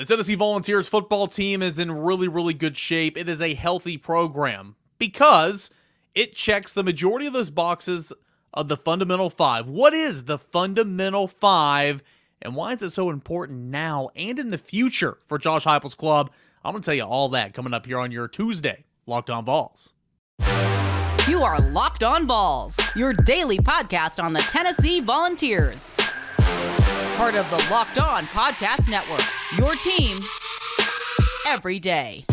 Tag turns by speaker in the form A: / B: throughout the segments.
A: The Tennessee Volunteers football team is in really, really good shape. It is a healthy program because it checks the majority of those boxes of the fundamental five. What is the fundamental five, and why is it so important now and in the future for Josh Heupel's club? I'm going to tell you all that coming up here on your Tuesday Locked On Vols.
B: You are Locked On Vols, your daily podcast on the Tennessee Volunteers. Part of the Locked On Podcast Network, your team every day.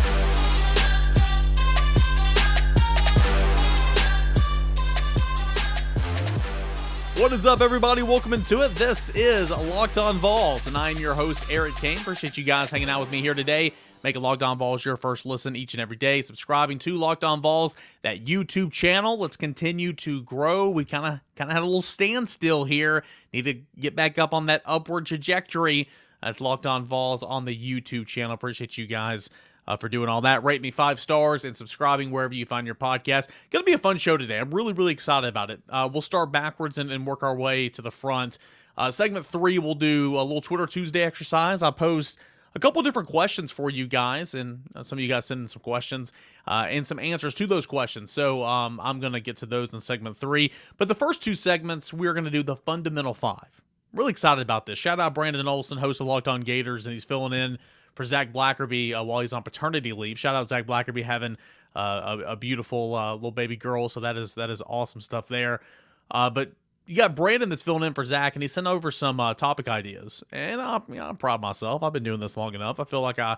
A: What is up, everybody? Welcome into it. This is Locked On Vols, and I'm your host, Eric Kane. Appreciate you guys hanging out with me here today. Make a Locked On Vols your first listen each and every day. Subscribing to Locked On Vols, that YouTube channel. Let's continue to grow. We kind of kind of had a little standstill here. Need to get back up on that upward trajectory. That's Locked On Vols on the YouTube channel. Appreciate you guys uh, for doing all that. Rate me five stars and subscribing wherever you find your podcast. Going to be a fun show today. I'm really, really excited about it. Uh, we'll start backwards and, and, work our way to the front. Uh, segment three, we'll do a little Twitter Tuesday exercise. I'll post a couple different questions for you guys, and uh, some of you guys send in some questions uh, and some answers to those questions. So um, I'm going to get to those in segment three. But the first two segments, we're going to do the fundamental five. really excited about this. Shout out Brandon Olson, host of Locked On Gators, and he's filling in for Zach Blackerby uh, while he's on paternity leave. Shout out Zach Blackerby having uh, a, a, beautiful uh, little baby girl, so that is that is awesome stuff there. Uh, but you got Brandon that's filling in for Zach, and he sent over some uh, topic ideas, and I, you know, I'm proud of myself. I've been doing this long enough. I feel like I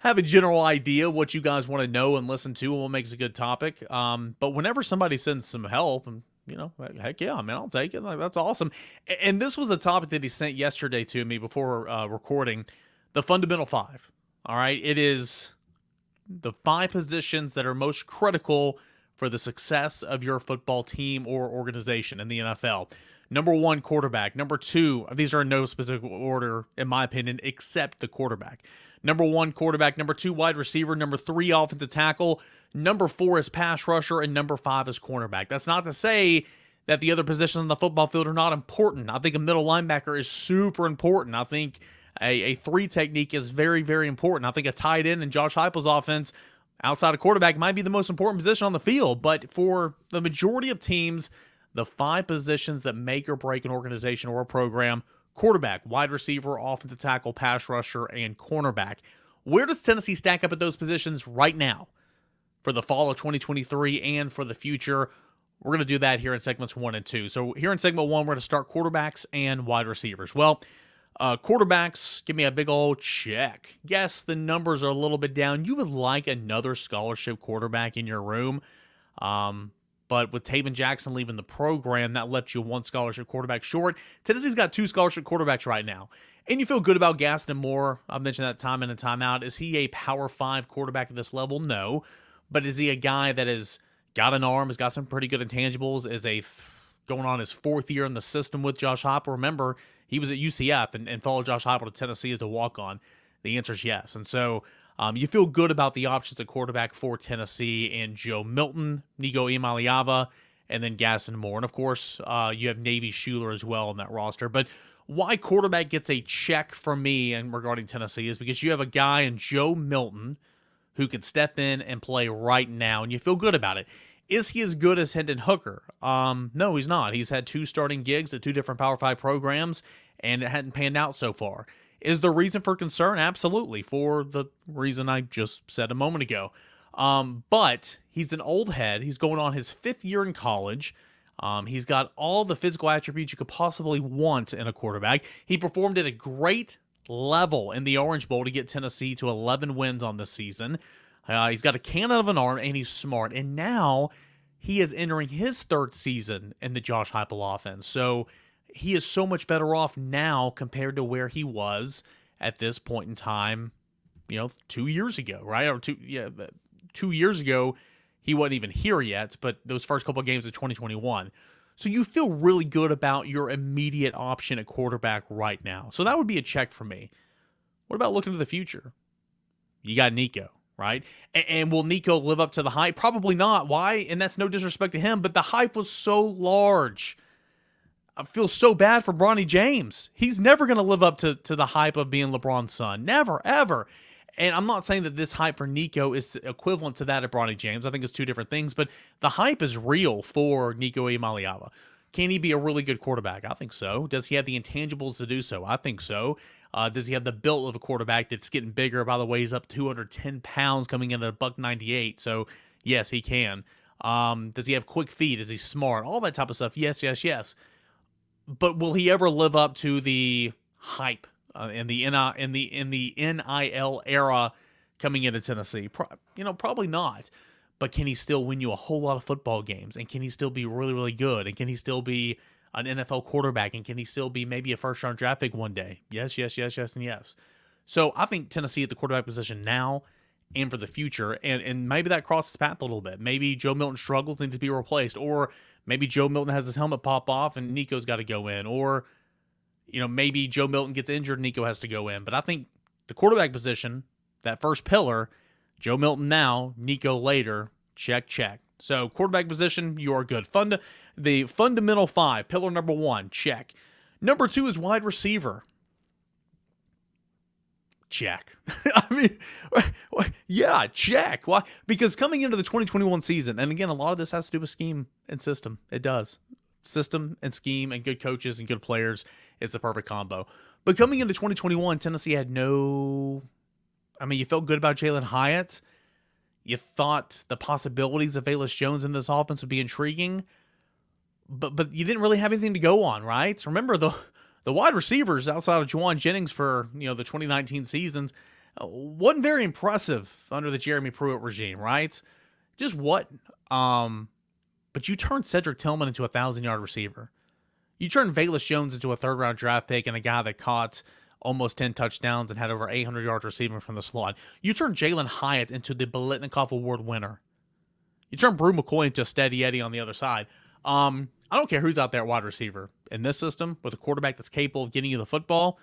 A: have a general idea what you guys want to know and listen to, and what makes a good topic. Um, but whenever somebody sends some help, and you know, heck yeah, I mean, I'll take it. Like, that's awesome. And this was a topic that he sent yesterday to me before uh, recording the fundamental five. All right. It is the five positions that are most critical for the success of your football team or organization in the NFL. Number one, quarterback. Number two, these are in no specific order, in my opinion, except the quarterback. Number one, quarterback. Number two, wide receiver. Number three, offensive tackle. Number four is pass rusher. And number five is cornerback. That's not to say that the other positions on the football field are not important. I think a middle linebacker is super important. I think a, a three technique is very, very important. I think a tight end in Josh Heupel's offense outside of quarterback might be the most important position on the field. But for the majority of teams, the five positions that make or break an organization or a program quarterback, wide receiver, offensive tackle, pass rusher, and cornerback. Where does Tennessee stack up at those positions right now for the fall of 2023 and for the future? We're going to do that here in segments one and two. So, here in segment one, we're going to start quarterbacks and wide receivers. Well, uh, quarterbacks, give me a big old check. Yes, the numbers are a little bit down. You would like another scholarship quarterback in your room. Um, but with Tayven Jackson leaving the program, that left you one scholarship quarterback short. Tennessee's got two scholarship quarterbacks right now. And you feel good about Gaston Moore. I've mentioned that time in and time out. Is he a power five quarterback at this level? No. But is he a guy that has got an arm, has got some pretty good intangibles, is a going on his fourth year in the system with Josh Heupel? Remember, he was at UCF and, and followed Josh Heupel to Tennessee as a walk on? The answer is yes. And so um, you feel good about the options at quarterback for Tennessee and Joe Milton, Nico Iamaleava, and then Gaston Moore. And of course, uh, you have Navy Shuler as well on that roster. But why quarterback gets a check from me and regarding Tennessee is because you have a guy in Joe Milton who can step in and play right now, and you feel good about it. Is he as good as Hendon Hooker? Um, no, he's not. He's had two starting gigs at two different Power Five programs, and it hadn't panned out so far. Is the reason for concern? Absolutely, for the reason I just said a moment ago. Um, but he's an old head. He's going on his fifth year in college. Um, he's got all the physical attributes you could possibly want in a quarterback. He performed at a great level in the Orange Bowl to get Tennessee to 11 wins on the season. Uh, he's got a cannon of an arm and he's smart. And now he is entering his third season in the Josh Heupel offense. So he is so much better off now compared to where he was at this point in time, you know, two years ago, right? Or two, yeah, two years ago, he wasn't even here yet, but those first couple of games of 2021. So you feel really good about your immediate option at quarterback right now. So that would be a check for me. What about looking to the future? You got Nico right? And, and, will Nico live up to the hype? Probably not. Why? And that's no disrespect to him, but the hype was so large. I feel so bad for Bronny James. He's never going to live up to, to the hype of being LeBron's son. Never, ever. And I'm not saying that this hype for Nico is equivalent to that of Bronny James. I think it's two different things, but the hype is real for Nico Iamaleava. Can he be a really good quarterback? I think so. Does he have the intangibles to do so? I think so. Uh, does he have the build of a quarterback that's getting bigger? By the way, he's up 210 pounds coming in at a buck 98. So yes, he can. Um, does he have quick feet? Is he smart? All that type of stuff. Yes, yes, yes. But will he ever live up to the hype uh, in the NI, in the in the NIL era coming into Tennessee? Pro- you know, probably not. But can he still win you a whole lot of football games? And can he still be really, really good? And can he still be an NFL quarterback? And can he still be maybe a first round draft pick one day? Yes, yes, yes, yes, and yes. So I think Tennessee at the quarterback position now and for the future, and and maybe that crosses path a little bit. Maybe Joe Milton struggles, needs to be replaced, or maybe Joe Milton has his helmet pop off and Nico's got to go in, or you know maybe Joe Milton gets injured, Nico has to go in. But I think the quarterback position, that first pillar, Joe Milton now, Nico later, check check. So quarterback position, you are good. Fund the fundamental five, pillar number one, check. Number two is wide receiver. Check. I mean, yeah, check. Why? Because coming into the 2021 season, and again, a lot of this has to do with scheme and system. It does. System and scheme and good coaches and good players. It's the perfect combo. But coming into 2021, Tennessee had no. I mean, you felt good about Jalin Hyatt you thought the possibilities of Velus Jones in this offense would be intriguing, but but you didn't really have anything to go on, right? Remember the the wide receivers outside of Jauan Jennings for you know the 2019 seasons uh, wasn't very impressive under the Jeremy Pruitt regime, right? Just what? Um, but you turned Cedric Tillman into a thousand yard receiver. You turned Velus Jones into a third round draft pick and a guy that caught almost 10 touchdowns and had over 800 yards receiving from the slot. You turn Jalin Hyatt into the Biletnikoff Award winner. You turn Bru McCoy into a steady Eddie on the other side. Um, I don't care who's out there at wide receiver. In this system, with a quarterback that's capable of getting you the football,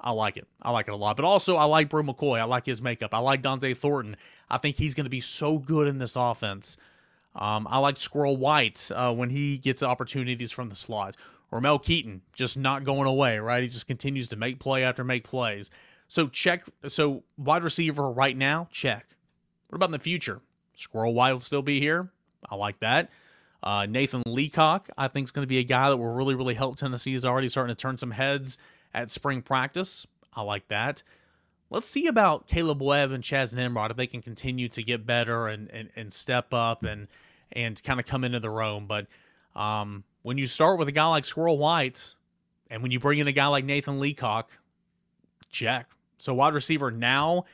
A: I like it. I like it a lot. But also, I like Bru McCoy. I like his makeup. I like Dont'e Thornton. I think he's going to be so good in this offense. Um, I like Squirrel White uh, when he gets opportunities from the slot. Ramel Keyton just not going away, right? He just continues to make play after make plays. So check. So wide receiver right now, check. What about in the future? Squirrel will still be here. I like that. Uh, Nathan Leacock, I think, is going to be a guy that will really, really help Tennessee. He's already starting to turn some heads at spring practice. I like that. Let's see about Caleb Webb and Chas Nimrod if they can continue to get better and, and, and step up and and kind of come into their own. But um, when you start with a guy like Squirrel White, and when you bring in a guy like Nathan Leacock, check. So wide receiver now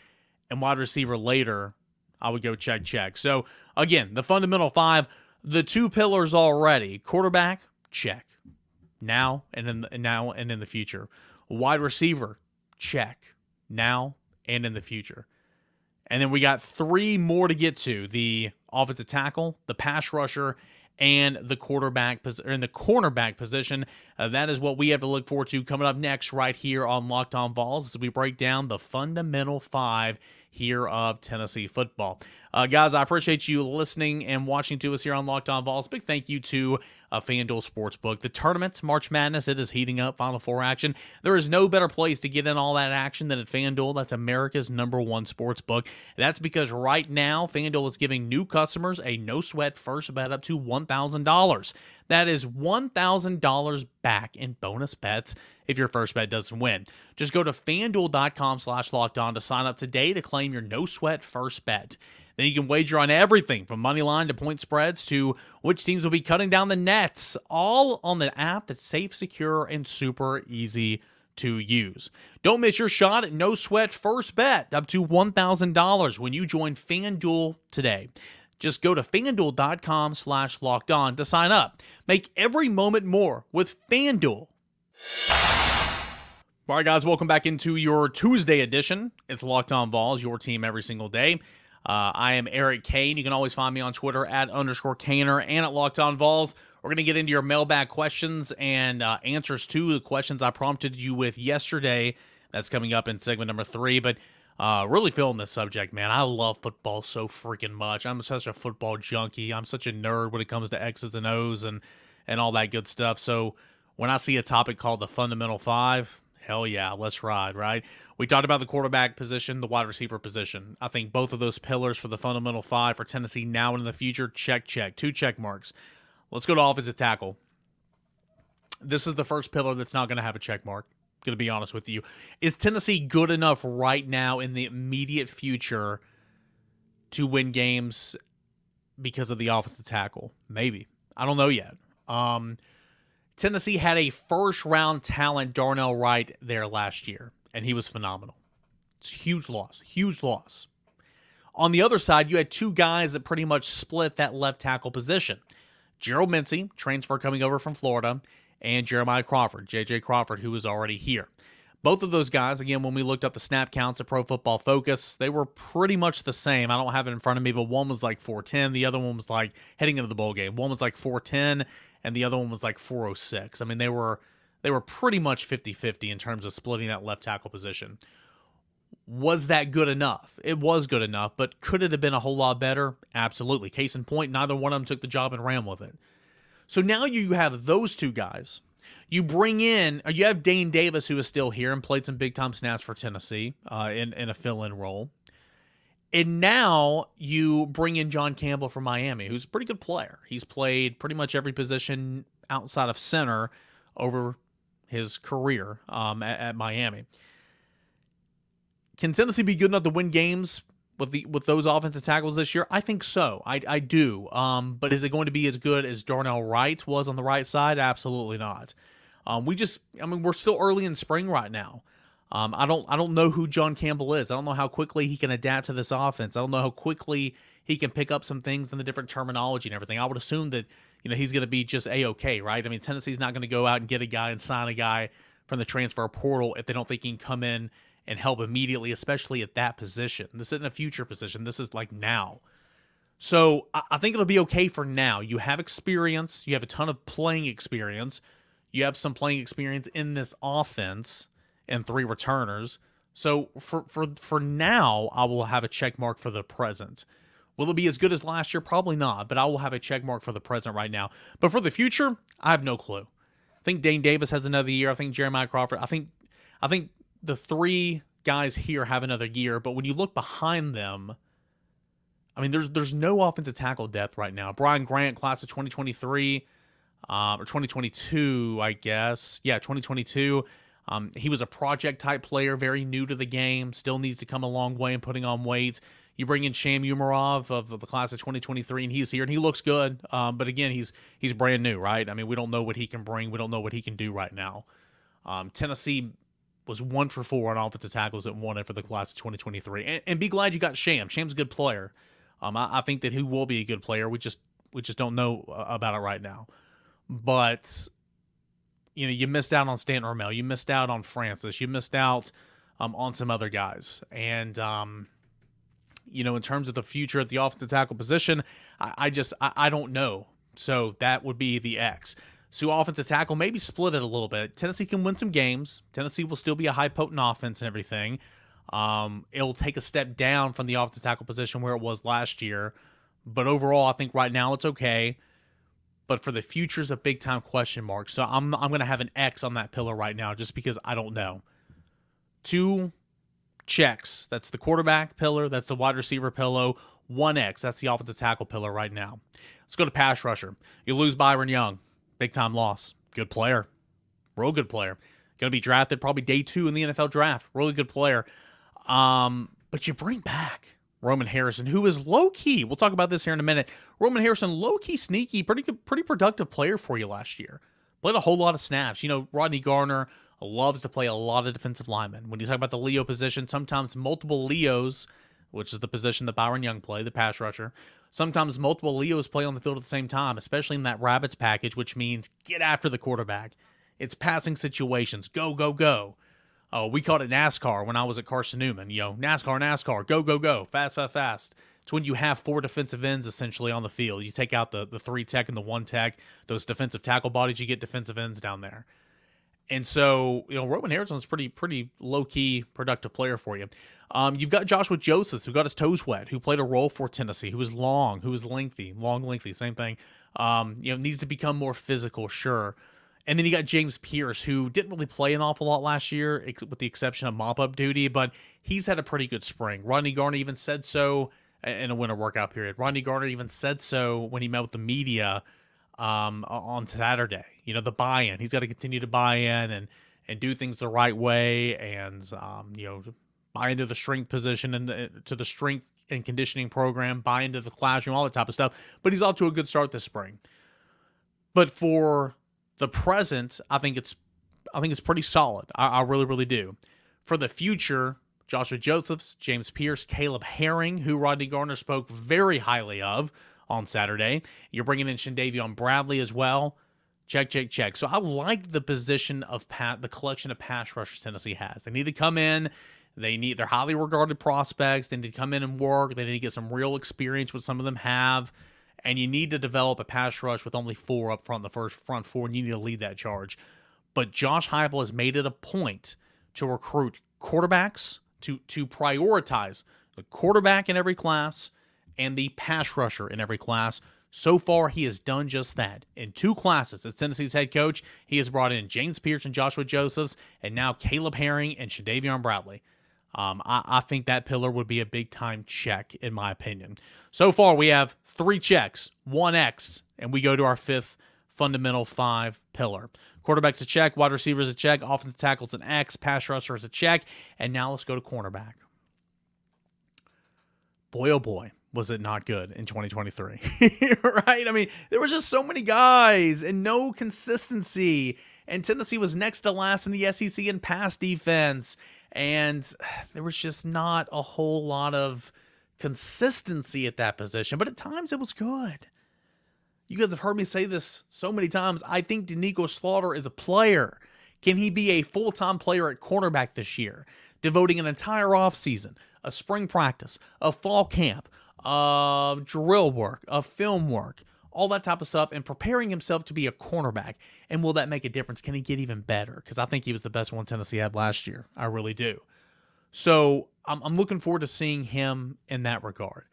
A: and wide receiver later, I would go check, check. So again, the fundamental five, the two pillars already. Quarterback, check. Now and in the, now and in the future. Wide receiver, check. Now and in the future. And then we got three more to get to: the offensive tackle, the pass rusher, and the quarterback in the cornerback position. Uh, that is what we have to look forward to coming up next, right here on Locked On Vols, as we break down the fundamental five here of Tennessee football. Uh, guys, I appreciate you listening and watching to us here on Locked On Vols. Big thank you to uh, FanDuel Sportsbook. The tournament, March Madness, it is heating up. Final Four action. There is no better place to get in all that action than at FanDuel. That's America's number one sports book. That's because right now, FanDuel is giving new customers a no sweat first bet up to $1,000. That is $1,000 back in bonus bets if your first bet doesn't win. Just go to fanduel.com slash locked on to sign up today to claim your no sweat first bet. Then you can wager on everything from money line to point spreads to which teams will be cutting down the nets, all on the app that's safe, secure, and super easy to use. Don't miss your shot at no sweat first bet up to $1,000 when you join FanDuel today. Just go to fanduel.com slash locked on to sign up. Make every moment more with FanDuel. All right, guys, welcome back into your Tuesday edition. It's Locked On Vols, your team every single day. Uh, I am Eric Kane. You can always find me on Twitter at underscore Cainer and at Locked On Vols. We're going to get into your mailbag questions and uh, answers to the questions I prompted you with yesterday. That's coming up in segment number three. But uh, really feeling this subject, man. I love football so freaking much. I'm such a football junkie. I'm such a nerd when it comes to X's and O's and and all that good stuff. So when I see a topic called the fundamental five, hell yeah, let's ride, right? We talked about the quarterback position, the wide receiver position. I think both of those pillars for the fundamental five for Tennessee now and in the future, check, check, two check marks. Let's go to offensive tackle. This is the first pillar that's not going to have a check mark. Going to be honest with you. Is Tennessee good enough right now in the immediate future to win games because of the offensive tackle? Maybe. I don't know yet. Um, Tennessee had a first round talent, Darnell Wright, there last year, and he was phenomenal. It's huge loss, huge loss. On the other side, you had two guys that pretty much split that left tackle position. Gerald Mincey, transfer coming over from Florida, and Jeremiah Crawford, JJ Crawford, who was already here. Both of those guys, again, when we looked up the snap counts at Pro Football Focus, they were pretty much the same. I don't have it in front of me, but one was like 410. The other one was like heading into the bowl game. One was like 410, and the other one was like 406. I mean, they were they were pretty much 50-50 in terms of splitting that left tackle position. Was that good enough? It was good enough, but could it have been a whole lot better? Absolutely. Case in point, neither one of them took the job and ran with it. So now you have those two guys you bring in, you have Dayne Davis, who is still here and played some big time snaps for Tennessee uh, in, in a fill in role. And now you bring in John Campbell from Miami, who's a pretty good player. He's played pretty much every position outside of center over his career um, at, at Miami. Can Tennessee be good enough to win games with the with those offensive tackles this year? I think so. I, I do. Um, but is it going to be as good as Darnell Wright was on the right side? Absolutely not. Um, we just, I mean, we're still early in spring right now. Um, I don't, I don't know who John Campbell is. I don't know how quickly he can adapt to this offense. I don't know how quickly he can pick up some things in the different terminology and everything. I would assume that you know he's going to be just a okay, right? I mean, Tennessee's not going to go out and get a guy and sign a guy from the transfer portal if they don't think he can come in and help immediately, especially at that position. This isn't a future position. This is like now. So I think it'll be okay for now. You have experience. You have a ton of playing experience. You have some playing experience in this offense and three returners. So for for for now, I will have a check mark for the present. Will it be as good as last year? Probably not, but I will have a check mark for the present right now. But for the future, I have no clue. I think Dayne Davis has another year. I think Jeremiah Crawford. I think I think the three guys here have another year, but when you look behind them, I mean, there's there's no offensive tackle depth right now. Brian Grant, class of 2023 um, or 2022, I guess. Yeah, 2022. Um, he was a project type player, very new to the game, still needs to come a long way in putting on weight. You bring in Sham Umarov of the class of 2023, and he's here and he looks good. Um, but again, he's he's brand new, right? I mean, we don't know what he can bring. We don't know what he can do right now. Um, Tennessee was one for four on offensive tackles and it for the class of 2023. And, and be glad you got Sham. Sham's a good player. Um, I, I, think that he will be a good player. We just we just don't know uh, about it right now. But you know, you missed out on Stanton Ramil. You missed out on Francis. You missed out um, on some other guys. And um, you know, in terms of the future at the offensive tackle position, I, I just I, I don't know. So that would be the X. So offensive tackle, maybe split it a little bit. Tennessee can win some games. Tennessee will still be a high potent offense and everything. Um, it'll take a step down from the offensive tackle position where it was last year. But overall, I think right now it's okay. But for the future is a big time question mark. So I'm I'm gonna have an X on that pillar right now just because I don't know. Two checks. That's the quarterback pillar. That's the wide receiver pillow. One X. That's the offensive tackle pillar right now. Let's go to pass rusher. You lose Byron Young. Big time loss. Good player. Real good player. Going to be drafted probably day two in the NFL draft. Really good player. Um, but you bring back Roman Harrison, who is low key. We'll talk about this here in a minute. Roman Harrison, low key, sneaky, pretty pretty productive player for you last year. Played a whole lot of snaps. You know, Rodney Garner loves to play a lot of defensive linemen. When you talk about the Leo position, sometimes multiple Leos, which is the position that Byron Young play, the pass rusher, Sometimes multiple Leos play on the field at the same time, especially in that Rabbits package, which means get after the quarterback. It's passing situations. Go, go, go. Oh, we called it NASCAR when I was at Carson Newman. You know, NASCAR, NASCAR, go, go, go, fast, fast, fast. It's when you have four defensive ends essentially on the field. You take out the the three tech and the one tech, those defensive tackle bodies, you get defensive ends down there. And so, you know, Roman Harrison's pretty pretty low key productive player for you. Um, you've got Joshua Joseph, who got his toes wet, who played a role for Tennessee, who was long, who was lengthy, long, lengthy, same thing. Um, you know, needs to become more physical, sure. And then you got James Pearce, who didn't really play an awful lot last year, with the exception of mop up duty, but he's had a pretty good spring. Rodney Garner even said so in a winter workout period. Rodney Garner even said so when he met with the media um, on Saturday. You know, the buy in. He's got to continue to buy in and and do things the right way and, um, you know, buy into the strength position and uh, to the strength and conditioning program, buy into the classroom, all that type of stuff. But he's off to a good start this spring. But for the present, I think it's I think it's pretty solid. I, I really, really do. For the future, Joshua Josephs, James Pearce, Caleb Herring, who Rodney Garner spoke very highly of on Saturday. You're bringing in Chandavian Bradley as well. Check, check, check. So I like the position of pat, the collection of pass rushers Tennessee has. They need to come in. They need they're highly regarded prospects. They need to come in and work. They need to get some real experience, what some of them have. And you need to develop a pass rush with only four up front, the first front four, and you need to lead that charge. But Josh Heupel has made it a point to recruit quarterbacks to to prioritize the quarterback in every class and the pass rusher in every class so far, he has done just that. In two classes as Tennessee's head coach, he has brought in James Pearce and Joshua Josephs, and now Caleb Herring and Chandavian Bradley. Um, I, I, think that pillar would be a big time check, in my opinion. So far, we have three checks, one X, and we go to our fifth fundamental five pillar. Quarterback's a check, wide receiver's a check, offensive tackle's an X, pass rusher is a check, and now let's go to cornerback. Boy, oh boy was it not good in 2023? right? I mean, there was just so many guys and no consistency. And Tennessee was next to last in the SEC in pass defense. And there was just not a whole lot of consistency at that position. But at times it was good. You guys have heard me say this so many times. I think Doneiko Slaughter is a player. Can he be a full time player at cornerback this year? Devoting an entire offseason, a spring practice, a fall camp, of drill work, of film work, all that type of stuff, and preparing himself to be a cornerback. And will that make a difference? Can he get even better? Because I think he was the best one Tennessee had last year. I really do. So I'm, I'm looking forward to seeing him in that regard.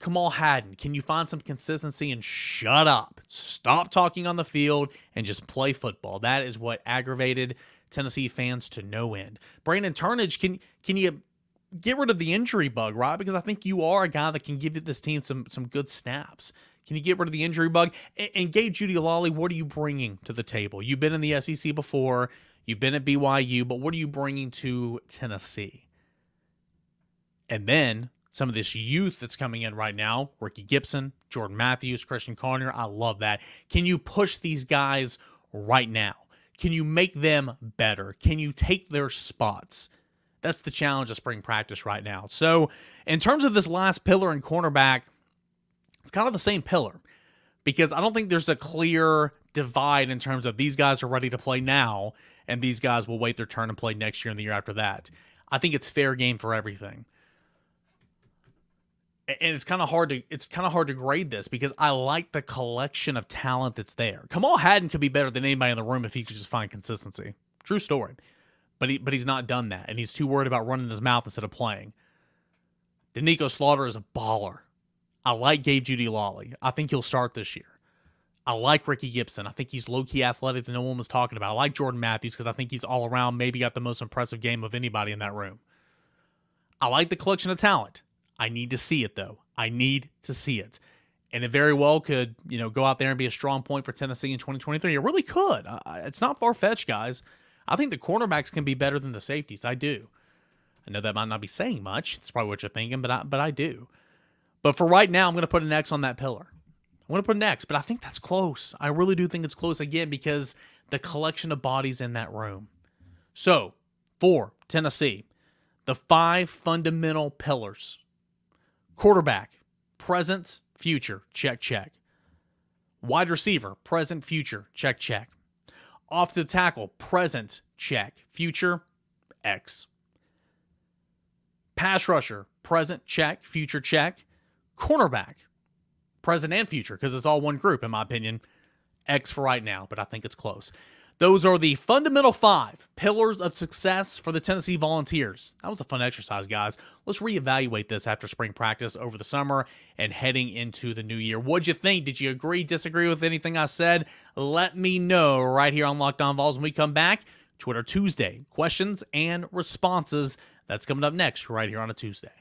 A: Kamal Hadden, can you find some consistency and shut up? Stop talking on the field and just play football. That is what aggravated Tennessee fans to no end. Brandon Turnage, can can you get rid of the injury bug, right? Because I think you are a guy that can give this team some some good snaps. Can you get rid of the injury bug? And, and Gabe Jeudy-Lally, what are you bringing to the table? You've been in the SEC before, you've been at BYU, but what are you bringing to Tennessee? And then some of this youth that's coming in right now Ricky Gibson, Jordan Matthews, Christian Conyer. I love that. Can you push these guys right now? Can you make them better? Can you take their spots? That's the challenge of spring practice right now. So, in terms of this last pillar and cornerback, it's kind of the same pillar because I don't think there's a clear divide in terms of these guys are ready to play now and these guys will wait their turn and play next year and the year after that. I think it's fair game for everything. And it's kind of hard to it's kind of hard to grade this because I like the collection of talent that's there. Kamal Hadden could be better than anybody in the room if he could just find consistency. True story but he but he's not done that, and he's too worried about running his mouth instead of playing. Doneiko Slaughter is a baller. I like Gabe Jeudy-Lally. I think he'll start this year. I like Ricky Gibson. I think he's low key athletic that no one was talking about. I like Jordan Matthews because I think he's all around, maybe got the most impressive game of anybody in that room. I like the collection of talent. I need to see it though. I need to see it. And it very well could, you know, go out there and be a strong point for Tennessee in 2023. It really could. it's not far fetched, guys. I think the cornerbacks can be better than the safeties. I do. I know that might not be saying much. It's probably what you're thinking, but I, but I do. But for right now, I'm going to put an X on that pillar. I'm going to put an X, but I think that's close. I really do think it's close again because the collection of bodies in that room. So, for Tennessee, the five fundamental pillars quarterback, present, future, check, check. Wide receiver, present, future, check, check. Off the tackle, present, check. Future, X. Pass rusher, present, check. Future, check. Cornerback, present and future, because it's all one group, in my opinion. X for right now, but I think it's close. Those are the fundamental five pillars of success for the Tennessee Volunteers. That was a fun exercise, guys. Let's reevaluate this after spring practice over the summer and heading into the new year. What'd you think? Did you agree, disagree with anything I said? Let me know right here on Locked On Vols when we come back. Twitter Tuesday, questions and responses. That's coming up next, right here on a Tuesday.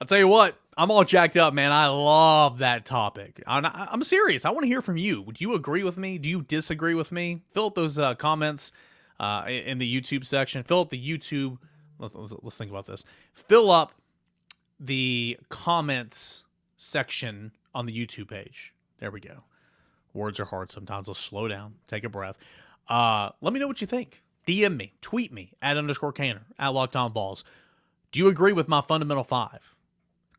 A: I'll tell you what, I'm all jacked up, man. I love that topic. I'm, I'm serious. I want to hear from you. Would you agree with me? Do you disagree with me? Fill out those uh, comments uh, in the YouTube section. Fill out the YouTube. Let's, let's think about this. Fill up the comments section on the YouTube page. There we go. Words are hard sometimes. Let's slow down. Take a breath. Uh, let me know what you think. DM me, tweet me at underscore Cainer at Locked On Vols. Do you agree with my fundamental five?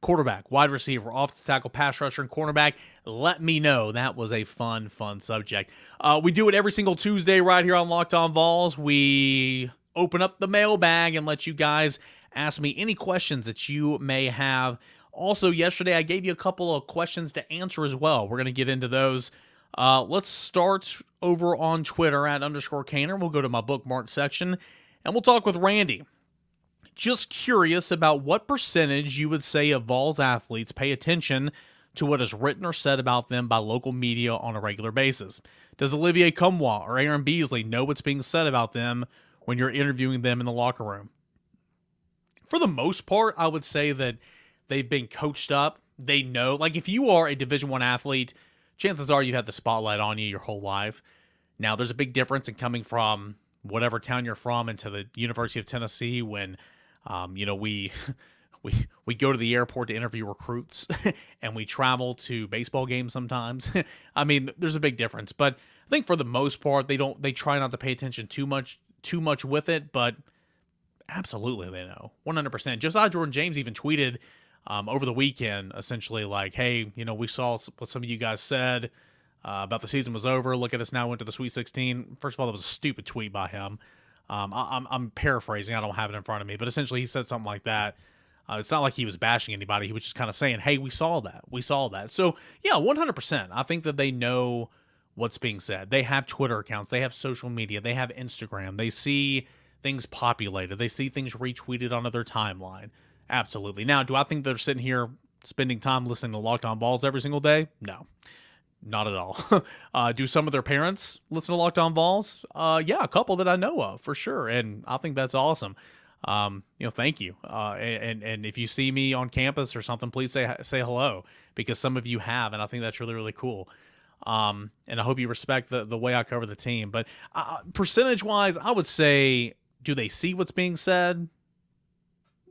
A: Quarterback, wide receiver, off tackle, pass rusher, and cornerback. Let me know. That was a fun, fun subject. Uh, we do it every single Tuesday right here on Locked On Vols. We open up the mailbag and let you guys ask me any questions that you may have. Also, yesterday I gave you a couple of questions to answer as well. We're going to get into those. Uh, let's start over on Twitter at underscore Cainer. We'll go to my bookmark section and we'll talk with Randy just curious about what percentage you would say of Vols athletes pay attention to what is written or said about them by local media on a regular basis. Does Olivier Nkamhoua or Aaron Beasley know what's being said about them when you're interviewing them in the locker room? For the most part, I would say that they've been coached up. They know, like if you are a Division One athlete, chances are you've had the spotlight on you your whole life. Now, there's a big difference in coming from whatever town you're from into the University of Tennessee when um, you know, we we we go to the airport to interview recruits and we travel to baseball games sometimes. I mean, there's a big difference, but I think for the most part they don't they try not to pay attention too much too much with it, but absolutely they know 100%. Josiah Jordan James even tweeted um, over the weekend essentially like, "Hey, you know, we saw what some of you guys said uh, about the season was over. Look at us now went to the Sweet 16." First of all, that was a stupid tweet by him. Um, I, am I'm paraphrasing. I don't have it in front of me, but essentially he said something like that. Uh, it's not like he was bashing anybody. He was just kind of saying, "Hey, we saw that. We saw that." So yeah, 100%. I think that they know what's being said. They have Twitter accounts. They have social media. They have Instagram. They see things populated. They see things retweeted onto their timeline. Absolutely. Now, do I think they're sitting here spending time listening to Locked On Vols every single day? No. Not at all. uh, do some of their parents listen to Locked On Vols? Uh, yeah, a couple that I know of for sure, and I think that's awesome. Um, you know, thank you. Uh, and and if you see me on campus or something, please say say hello because some of you have, and I think that's really really cool. Um, and I hope you respect the the way I cover the team. But uh, percentage wise, I would say, do they see what's being said?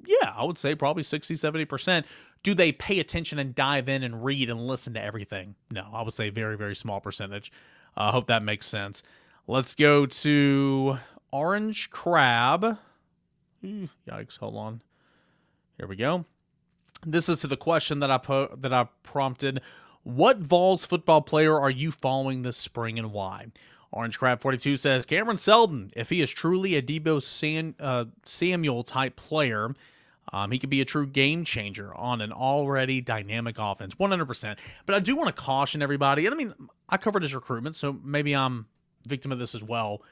A: Yeah, I would say probably 60, 70%. Do they pay attention and dive in and read and listen to everything? No, I would say very, very small percentage. I uh, hope that makes sense. Let's go to Orange Crab. Yikes, hold on. Here we go. This is to the question that I po- that I prompted. What Vols football player are you following this spring and why? Orange Crab 42 says Cameron Seldon, if he is truly a Deebo San, uh, Samuel type player, um, he could be a true game changer on an already dynamic offense, 100%. But I do want to caution everybody. And I mean, I covered his recruitment, so maybe I'm victim of this as well.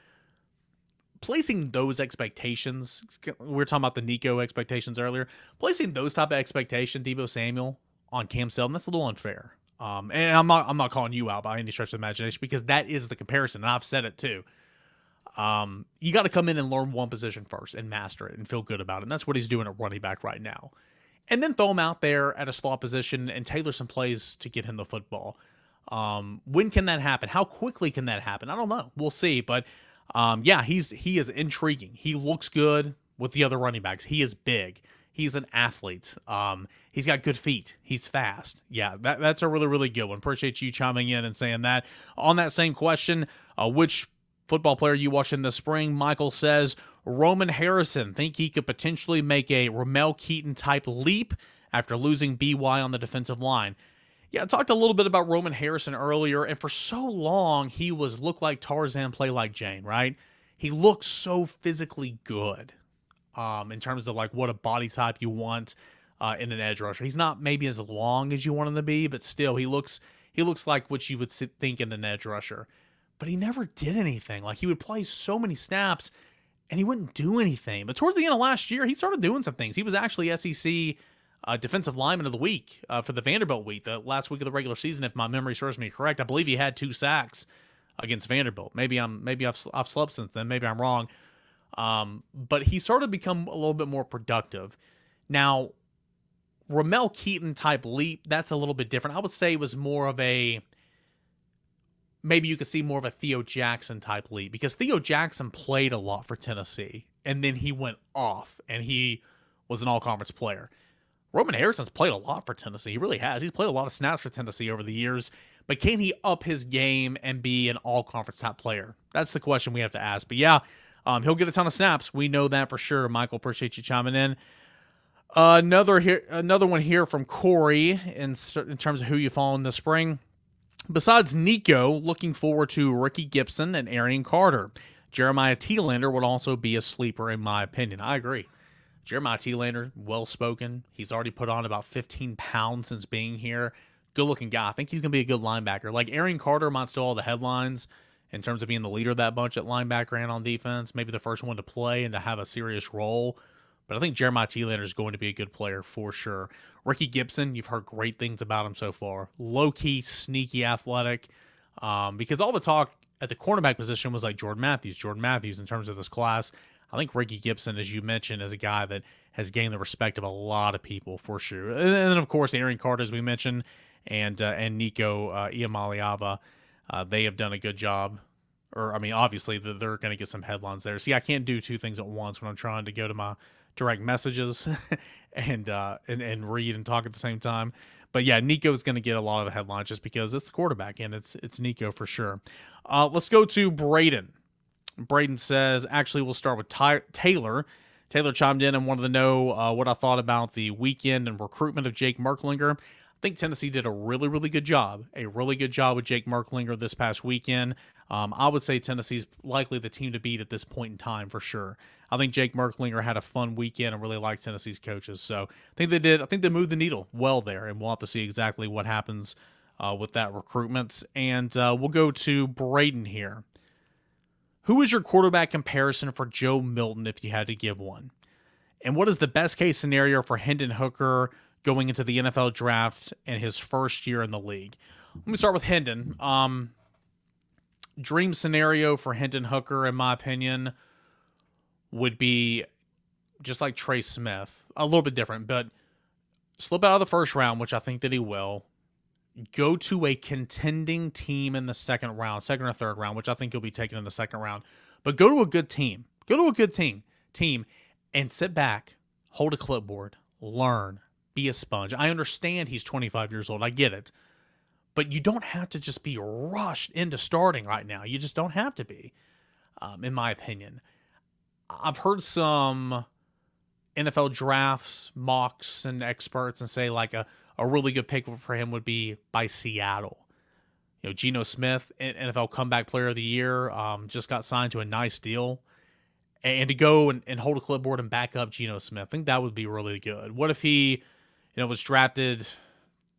A: Placing those expectations, we were talking about the Nico expectations earlier. Placing those type of expectations, Deebo Samuel on Cam Seldon, that's a little unfair. Um, and I'm not I'm not calling you out by any stretch of imagination because that is the comparison, and I've said it too. Um, you got to come in and learn one position first and master it and feel good about it. And that's what he's doing at running back right now. And then throw him out there at a slot position and tailor some plays to get him the football. Um, when can that happen? How quickly can that happen? I don't know. We'll see. But um, yeah, he's he is intriguing. He looks good with the other running backs. He is big. He's an athlete. Um, he's got good feet. He's fast. Yeah, that, that's a really, really good one. Appreciate you chiming in and saying that. On that same question, uh, which football player you watching this spring? Michael says Roman Harrison. Think he could potentially make a Ramel Keyton type leap after losing BY on the defensive line. Yeah, I talked a little bit about Roman Harrison earlier, and for so long he was look like Tarzan, play like Jane, right? He looks so physically good um, in terms of like what a body type you want uh, in an edge rusher. He's not maybe as long as you want him to be, but still he looks he looks like what you would think in an edge rusher. but he never did anything. Like he would play so many snaps and he wouldn't do anything. But towards the end of last year, he started doing some things. He was actually SEC uh, defensive lineman of the week uh, for the Vanderbilt week, the last week of the regular season, if my memory serves me correct. I believe he had two sacks against Vanderbilt. Maybe I'm maybe I've, I've slept since then. Maybe I'm wrong. Um, but he started to become a little bit more productive. Now, Ramel Keyton type leap, that's a little bit different. I would say was more of a maybe you could see more of a Theo Jackson type leap because Theo Jackson played a lot for Tennessee and then he went off and he was an all conference player. Roman Harrison's played a lot for Tennessee. He really has. He's played a lot of snaps for Tennessee over the years. But can he up his game and be an all conference top player? That's the question we have to ask. But yeah, um, he'll get a ton of snaps. We know that for sure. Michael, appreciate you chiming in. Uh, another here, another one here from Corey in, in terms of who you follow in the spring. Besides Nico, looking forward to Ricky Gibson and Arion Carter. Jeremiah Telander would also be a sleeper, in my opinion. I agree. Jeremiah Telander, well spoken. He's already put on about 15 pounds since being here. Good looking guy. I think he's going to be a good linebacker. Like Arion Carter might still all the headlines in terms of being the leader of that bunch at linebacker and on defense. Maybe the first one to play and to have a serious role. But I think Jeremiah Telander is going to be a good player for sure. Ricky Gibson, you've heard great things about him so far. Low key, sneaky, athletic. Um, because all the talk at the cornerback position was like Jordan Matthews, Jordan Matthews in terms of this class. I think Ricky Gibson, as you mentioned, is a guy that has gained the respect of a lot of people for sure. And then, of course, Arion Carter, as we mentioned, and uh, and Nico uh, Iamaleava, uh, they have done a good job. Or, I mean, obviously, they're going to get some headlines there. See, I can't do two things at once when I'm trying to go to my direct messages and uh, and and read and talk at the same time. But yeah, Nico is going to get a lot of the headlines just because it's the quarterback and it's it's Nico for sure. Uh, let's go to Braden. Braden says, actually, we'll start with Ty- Taylor. Taylor chimed in and wanted to know uh, what I thought about the weekend and recruitment of Jake Merklinger. I think Tennessee did a really, really good job. A really good job with Jake Merklinger this past weekend. Um, I would say Tennessee's likely the team to beat at this point in time for sure. I think Jake Merklinger had a fun weekend and really liked Tennessee's coaches. So I think they did. I think they moved the needle well there, and we'll have to see exactly what happens uh, with that recruitment. And uh, we'll go to Braden here. Who is your quarterback comparison for Joe Milton if you had to give one? And what is the best case scenario for Hendon Hooker going into the NFL draft and his first year in the league? Let me start with Hendon. Um, dream scenario for Hendon Hooker, in my opinion, would be just like Trey Smith, a little bit different, but slip out of the first round, which I think that he will go to a contending team in the second round, second or third round, which I think he'll be taken in the second round. But go to a good team. Go to a good team, team and sit back, hold a clipboard, learn, be a sponge. I understand he's 25 years old. I get it. But you don't have to just be rushed into starting right now. You just don't have to be, um, in my opinion. I've heard some NFL drafts, mocks, and experts and say like a, a really good pick for him would be by Seattle. You know, Geno Smith, NFL Comeback Player of the Year, um, just got signed to a nice deal. And to go and, and hold a clipboard and back up Geno Smith, I think that would be really good. What if he, you know, was drafted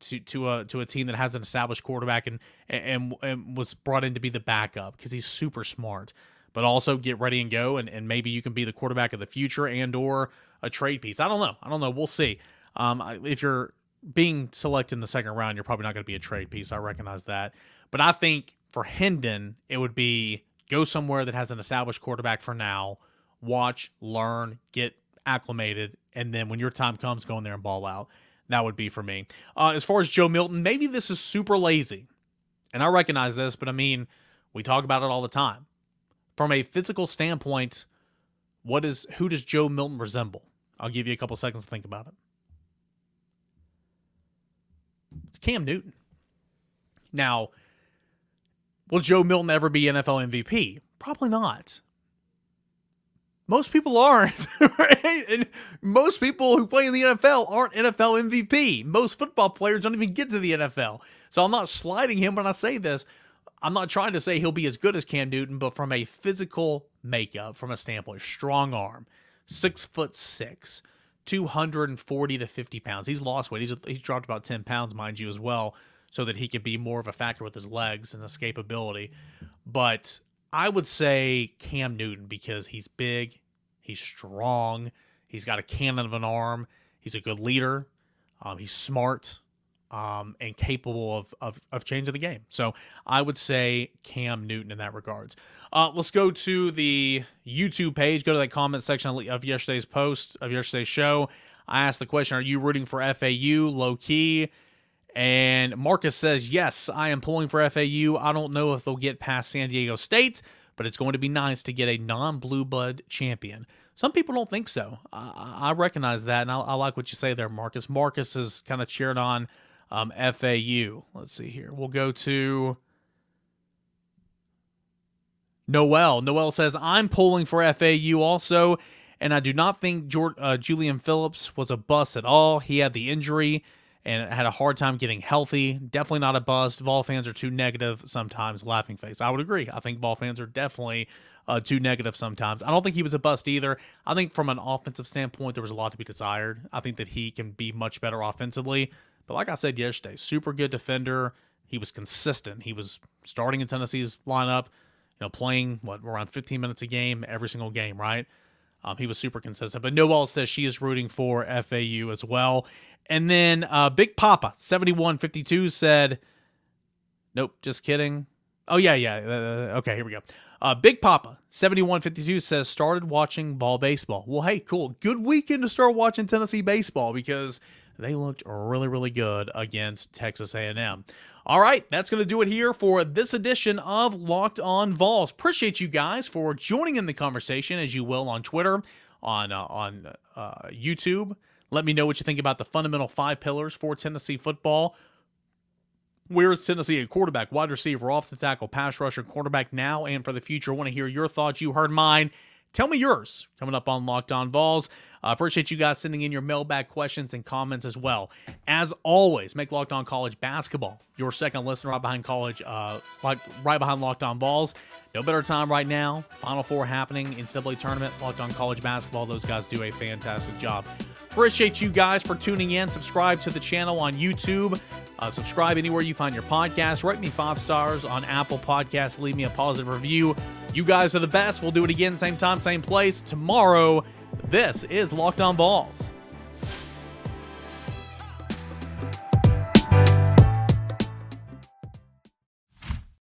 A: to to a to a team that has an established quarterback and and, and was brought in to be the backup because he's super smart, but also get ready and go and, and maybe you can be the quarterback of the future and or a trade piece. I don't know. I don't know. We'll see. Um, if you're being selected in the second round, you're probably not going to be a trade piece. I recognize that. But I think for Hendon, it would be go somewhere that has an established quarterback for now, watch, learn, get acclimated, and then when your time comes, go in there and ball out. That would be for me. Uh, as far as Joe Milton, maybe this is super lazy. And I recognize this, but I mean, we talk about it all the time. From a physical standpoint, what is who does Joe Milton resemble? I'll give you a couple seconds to think about it. It's Cam Newton. Now, will Joe Milton ever be NFL MVP? Probably not. Most people aren't. Right? And most people who play in the NFL aren't NFL MVP. Most football players don't even get to the NFL. So I'm not sliding him when I say this. I'm not trying to say he'll be as good as Cam Newton, but from a physical makeup, from a standpoint, strong arm, six foot six, 240 to 50 pounds. He's lost weight. He's, he's dropped about 10 pounds, mind you, as well, so that he could be more of a factor with his legs and escapability. but I would say Cam Newton because he's big, he's strong, he's got a cannon of an arm, he's a good leader, um, he's smart, um, and capable of, of, of changing the game. So I would say Cam Newton in that regards. Uh, let's go to the YouTube page. Go to that comment section of yesterday's post of yesterday's show. I asked the question: Are you rooting for FAU? Low key. And Marcus says, Yes, I am pulling for FAU. I don't know if they'll get past San Diego State, but it's going to be nice to get a non blue blood champion. Some people don't think so. I, I recognize that, and I, I, like what you say there, Marcus. Marcus is kind of cheered on um, FAU. Let's see here. We'll go to Noel. Noel says, I'm pulling for FAU also, and I do not think uh, Julian Phillips was a bust at all. He had the injury and had a hard time getting healthy. Definitely not a bust. Vol fans are too negative sometimes. Laughing face. I would agree. I think Vol fans are definitely uh, too negative sometimes. I don't think he was a bust either. I think from an offensive standpoint, there was a lot to be desired. I think that he can be much better offensively. But like I said yesterday, super good defender. He was consistent. He was starting in Tennessee's lineup, you know, playing what around 15 minutes a game every single game, right? Um, he was super consistent. But Noel says she is rooting for FAU as well. And then uh, Big Papa, 7152, said, Nope, just kidding. Oh, yeah, yeah. Uh, okay, here we go. Uh, Big Papa, 7152, says, started watching ball baseball. Well, hey, cool. Good weekend to start watching Tennessee baseball because they looked really, really good against Texas A&M. All right, that's going to do it here for this edition of Locked On Vols. Appreciate you guys for joining in the conversation, as you will on Twitter, on uh, on uh, YouTube. Let me know what you think about the fundamental five pillars for Tennessee football. Where is Tennessee a quarterback, wide receiver, off the tackle, pass rusher, quarterback now and for the future? I want to hear your thoughts. You heard mine. Tell me yours coming up on Locked On Vols. I uh, appreciate you guys sending in your mailbag questions and comments as well. As always, make Locked On College basketball your second listen right behind college, uh, like right behind Locked On Vols. No better time right now. Final four happening, in NCAA tournament, Locked On College basketball. Those guys do a fantastic job. Appreciate you guys for tuning in. Subscribe to the channel on YouTube. Uh, subscribe anywhere you find your podcast. Write me five stars on Apple Podcasts. Leave me a positive review. You guys are the best. We'll do it again, same time, same place tomorrow. This is Locked On Vols.